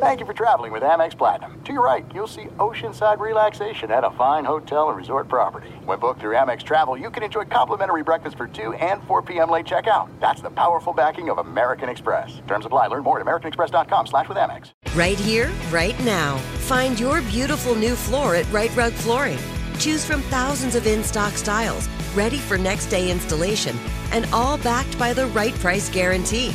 Thank you for traveling with Amex Platinum. To your right, you'll see oceanside relaxation at a fine hotel and resort property. When booked through Amex Travel, you can enjoy complimentary breakfast for 2 and 4 p.m. late checkout. That's the powerful backing of American Express. Terms apply. Learn more at americanexpress.com slash with Amex. Right here, right now. Find your beautiful new floor at Rite Rug Flooring. Choose from thousands of in-stock styles, ready for next day installation, and all backed by the right price guarantee.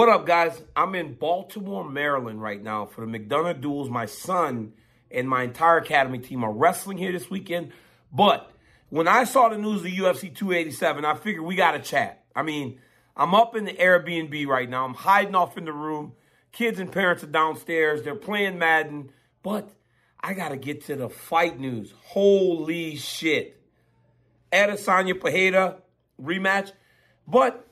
What up, guys? I'm in Baltimore, Maryland right now for the McDonogh Duels. My son and my entire academy team are wrestling here this weekend. But when I saw the news of UFC 287, I figured we got to chat. I mean, I'm up in the Airbnb right now. I'm hiding off in the room. Kids and parents are downstairs. They're playing Madden. But I got to get to the fight news. Holy shit. Adesanya Pereira rematch. But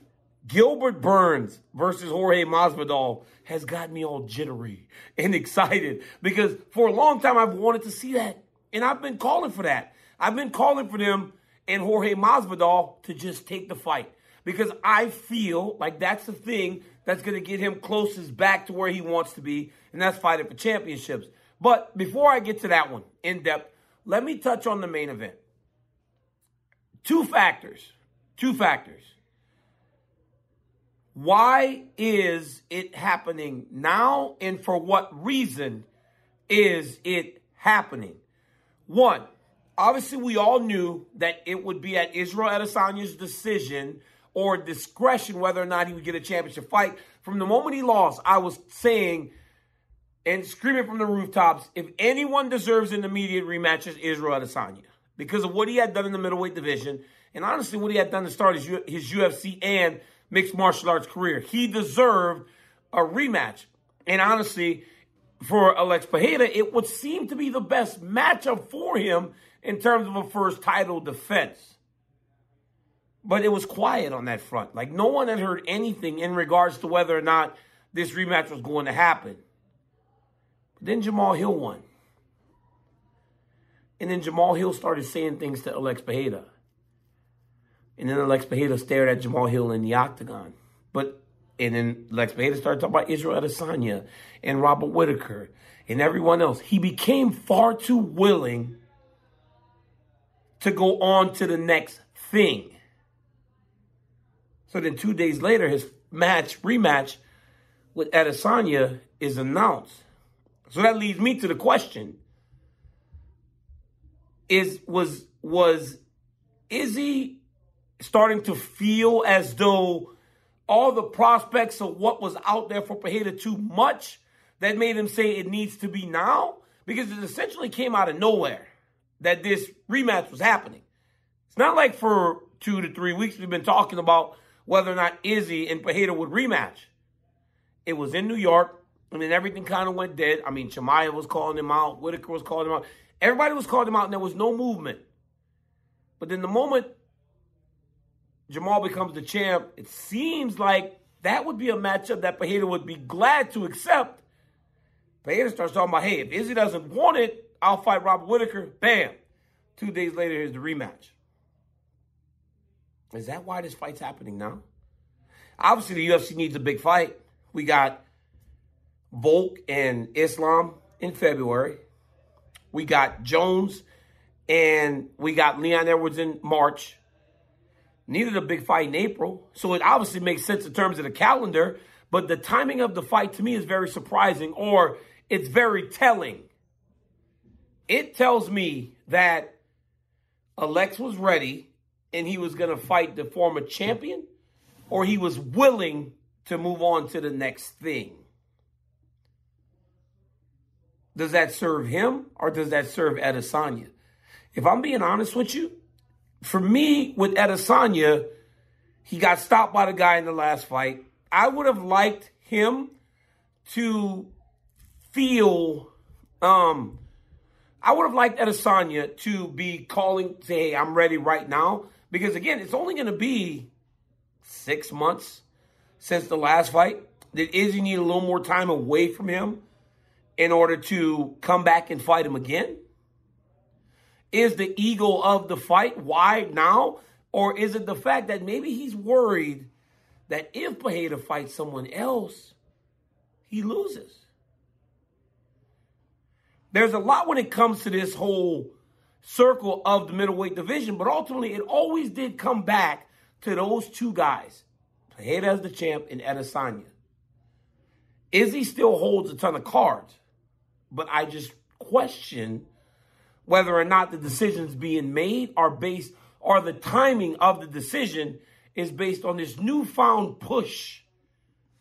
Gilbert Burns versus Jorge Masvidal has got me all jittery and excited because for a long time I've wanted to see that. And I've been calling for that. I've been calling for them and Jorge Masvidal to just take the fight because I feel like that's the thing that's going to get him closest back to where he wants to be, and that's fighting for championships. But before I get to that one in depth, let me touch on the main event. Two factors. Two factors. Why is it happening now and for what reason is it happening? One, obviously we all knew that it would be at Israel Adesanya's decision or discretion whether or not he would get a championship fight. From the moment he lost, I was saying and screaming from the rooftops, if anyone deserves an immediate rematch, it's Israel Adesanya. Because of what he had done in the middleweight division, and honestly what he had done to start his, his UFC and mixed martial arts career. He deserved a rematch. And honestly, for Alex Pereira, it would seem to be the best matchup for him in terms of a first title defense. But it was quiet on that front. Like no one had heard anything in regards to whether or not this rematch was going to happen. But then Jamahal Hill won. And then Jamahal Hill started saying things to Alex Pereira. And then Alex Pereira stared at Jamahal Hill in the octagon. But and then Lex Pereira started talking about Israel Adesanya and Robert Whitaker and everyone else. He became far too willing to go on to the next thing. So then two days later, his match, rematch with Adesanya is announced. So that leads me to the question. Is was was Izzy starting to feel as though all the prospects of what was out there for Pereira too much that made him say it needs to be now because it essentially came out of nowhere that this rematch was happening. It's not like for two to three weeks we've been talking about whether or not Izzy and Pereira would rematch. It was in New York, and then everything kind of went dead. I mean, Chimaev was calling him out, Whitaker was calling him out. Everybody was calling him out, and there was no movement. But then the moment Jamal becomes the champ, it seems like that would be a matchup that Pereira would be glad to accept. Pereira starts talking about, hey, if Izzy doesn't want it, I'll fight Robert Whitaker. Bam. Two days later, here's the rematch. Is that why this fight's happening now? Obviously, the UFC needs a big fight. We got Volk and Islam in February. We got Jones and we got Leon Edwards in March needed a big fight in April. So it obviously makes sense in terms of the calendar. But the timing of the fight to me is very surprising or it's very telling. It tells me that Alex was ready and he was going to fight the former champion or he was willing to move on to the next thing. Does that serve him or does that serve Adesanya? If I'm being honest with you, for me with Adesanya, he got stopped by the guy in the last fight. I would have liked him to feel um I would have liked Adesanya to be calling, say, hey, I'm ready right now. Because again, it's only going to be six months since the last fight. Did Izzy need a little more time away from him in order to come back and fight him again? Is the ego of the fight why now? Or is it the fact that maybe he's worried that if Pereira fights someone else, he loses? There's a lot when it comes to this whole circle of the middleweight division, but ultimately it always did come back to those two guys, Pereira as the champ and Adesanya. Izzy still holds a ton of cards, but I just question whether or not the decisions being made are based or the timing of the decision is based on this newfound push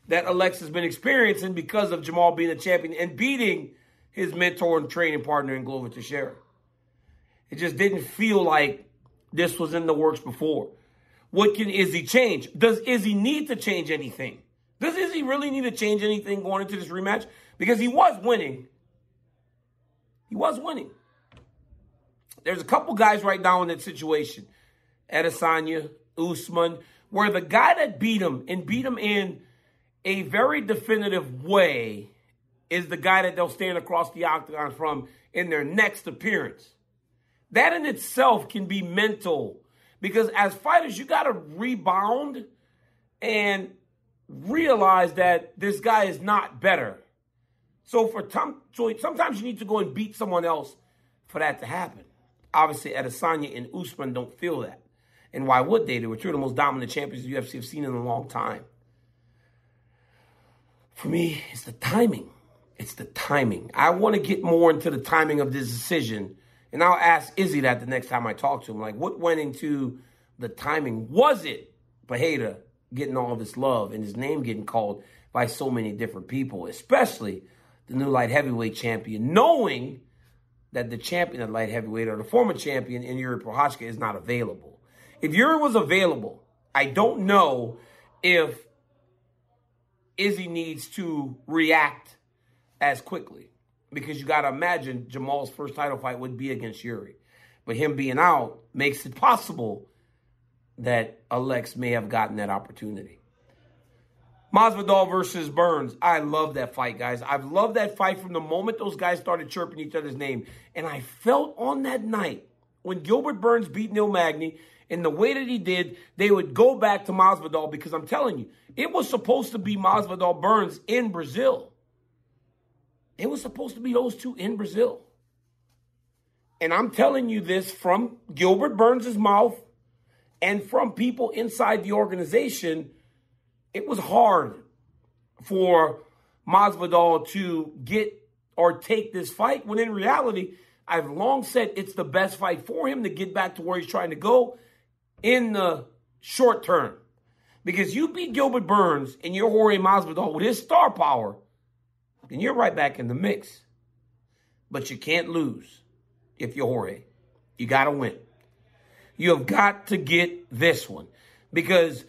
that Alex has been experiencing because of Jamal being a champion and beating his mentor and training partner in Glover Teixeira. It just didn't feel like this was in the works before. What can Izzy change? Does Izzy need to change anything? Does Izzy really need to change anything going into this rematch? Because he was winning. He was winning. There's a couple guys right now in that situation. Adesanya, Usman, where the guy that beat him and beat him in a very definitive way is the guy that they'll stand across the octagon from in their next appearance. That in itself can be mental because as fighters, you got to rebound and realize that this guy is not better. So for Tom, so sometimes you need to go and beat someone else for that to happen. Obviously, Adesanya and Usman don't feel that. And why would they? They were two of the most dominant champions the UFC have seen in a long time. For me, it's the timing. It's the timing. I want to get more into the timing of this decision. And I'll ask Izzy that the next time I talk to him. Like, what went into the timing? Was it Pereira getting all this love and his name getting called by so many different people, especially the new light heavyweight champion, knowing that the champion of light heavyweight or the former champion in Yuri Prochazka is not available. If Yuri was available, I don't know if Izzy needs to react as quickly because you got to imagine Jamal's first title fight would be against Yuri. But him being out makes it possible that Alex may have gotten that opportunity. Masvidal versus Burns. I love that fight, guys. I've loved that fight from the moment those guys started chirping each other's name. And I felt on that night when Gilbert Burns beat Neil Magny in the way that he did, they would go back to Masvidal because I'm telling you, it was supposed to be Masvidal Burns in Brazil. It was supposed to be those two in Brazil. And I'm telling you this from Gilbert Burns' mouth and from people inside the organization. It was hard for Masvidal to get or take this fight when in reality, I've long said it's the best fight for him to get back to where he's trying to go in the short term. Because you beat Gilbert Burns and you're Jorge Masvidal with his star power – then you're right back in the mix. But you can't lose if you're Jorge. You got to win. You have got to get this one because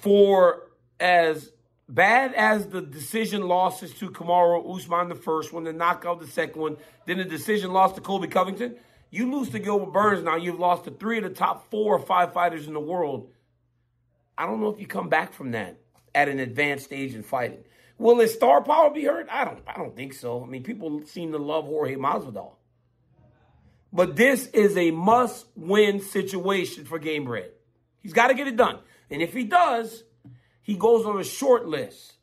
for as bad as the decision losses to Kamaru Usman the first one, the knockout the second one, then the decision loss to Colby Covington, you lose to Gilbert Burns now. You've lost to three of the top four or five fighters in the world. I don't know if you come back from that at an advanced stage in fighting. Will his star power be hurt? I don't. I don't think so. I mean, people seem to love Jorge Masvidal, but this is a must-win situation for Game Gamebred. He's got to get it done, and if he does, he goes on a short list,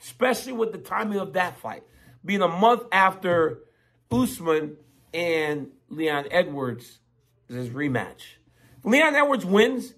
especially with the timing of that fight being a month after Usman and Leon Edwards' his rematch. Leon Edwards wins,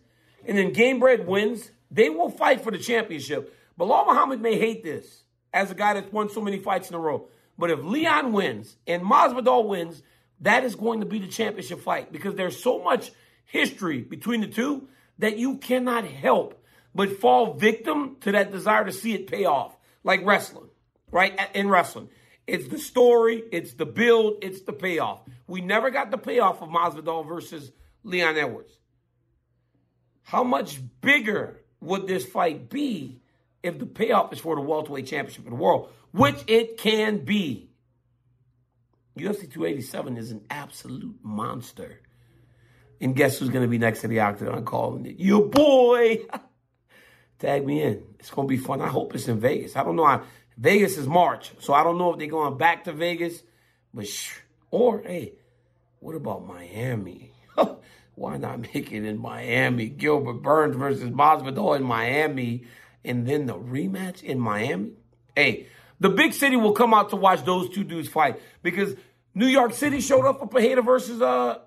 and then Gamebred wins, they will fight for the championship Belal Muhammad may hate this as a guy that's won so many fights in a row. But if Leon wins and Masvidal wins, that is going to be the championship fight because there's so much history between the two that you cannot help but fall victim to that desire to see it pay off, like wrestling, right? In wrestling, it's the story, it's the build, it's the payoff. We never got the payoff of Masvidal versus Leon Edwards. How much bigger would this fight be if the payoff is for the welterweight championship of the world, which it can be? UFC 287 is an absolute monster. And guess who's going to be next to the octagon calling it? Your boy. Tag me in. It's going to be fun. I hope it's in Vegas. I don't know. How, Vegas is March, so I don't know if they're going back to Vegas. But or hey, what about Miami? Why not make it in Miami? Gilbert Burns versus Masvidal in Miami, and then the rematch in Miami. Hey, the big city will come out to watch those two dudes fight because New York City showed up for Pereira versus uh.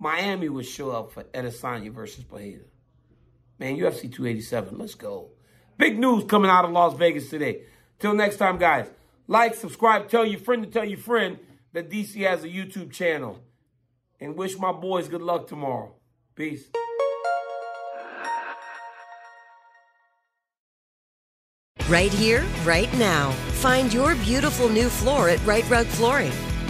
Miami would show up for Adesanya versus Pereira. Man, UFC 287, let's go. Big news coming out of Las Vegas today. Till next time, guys. Like, subscribe, tell your friend to tell your friend that DC has a YouTube channel. And wish my boys good luck tomorrow. Peace. Right here, right now. Find your beautiful new floor at Rite Rug Flooring.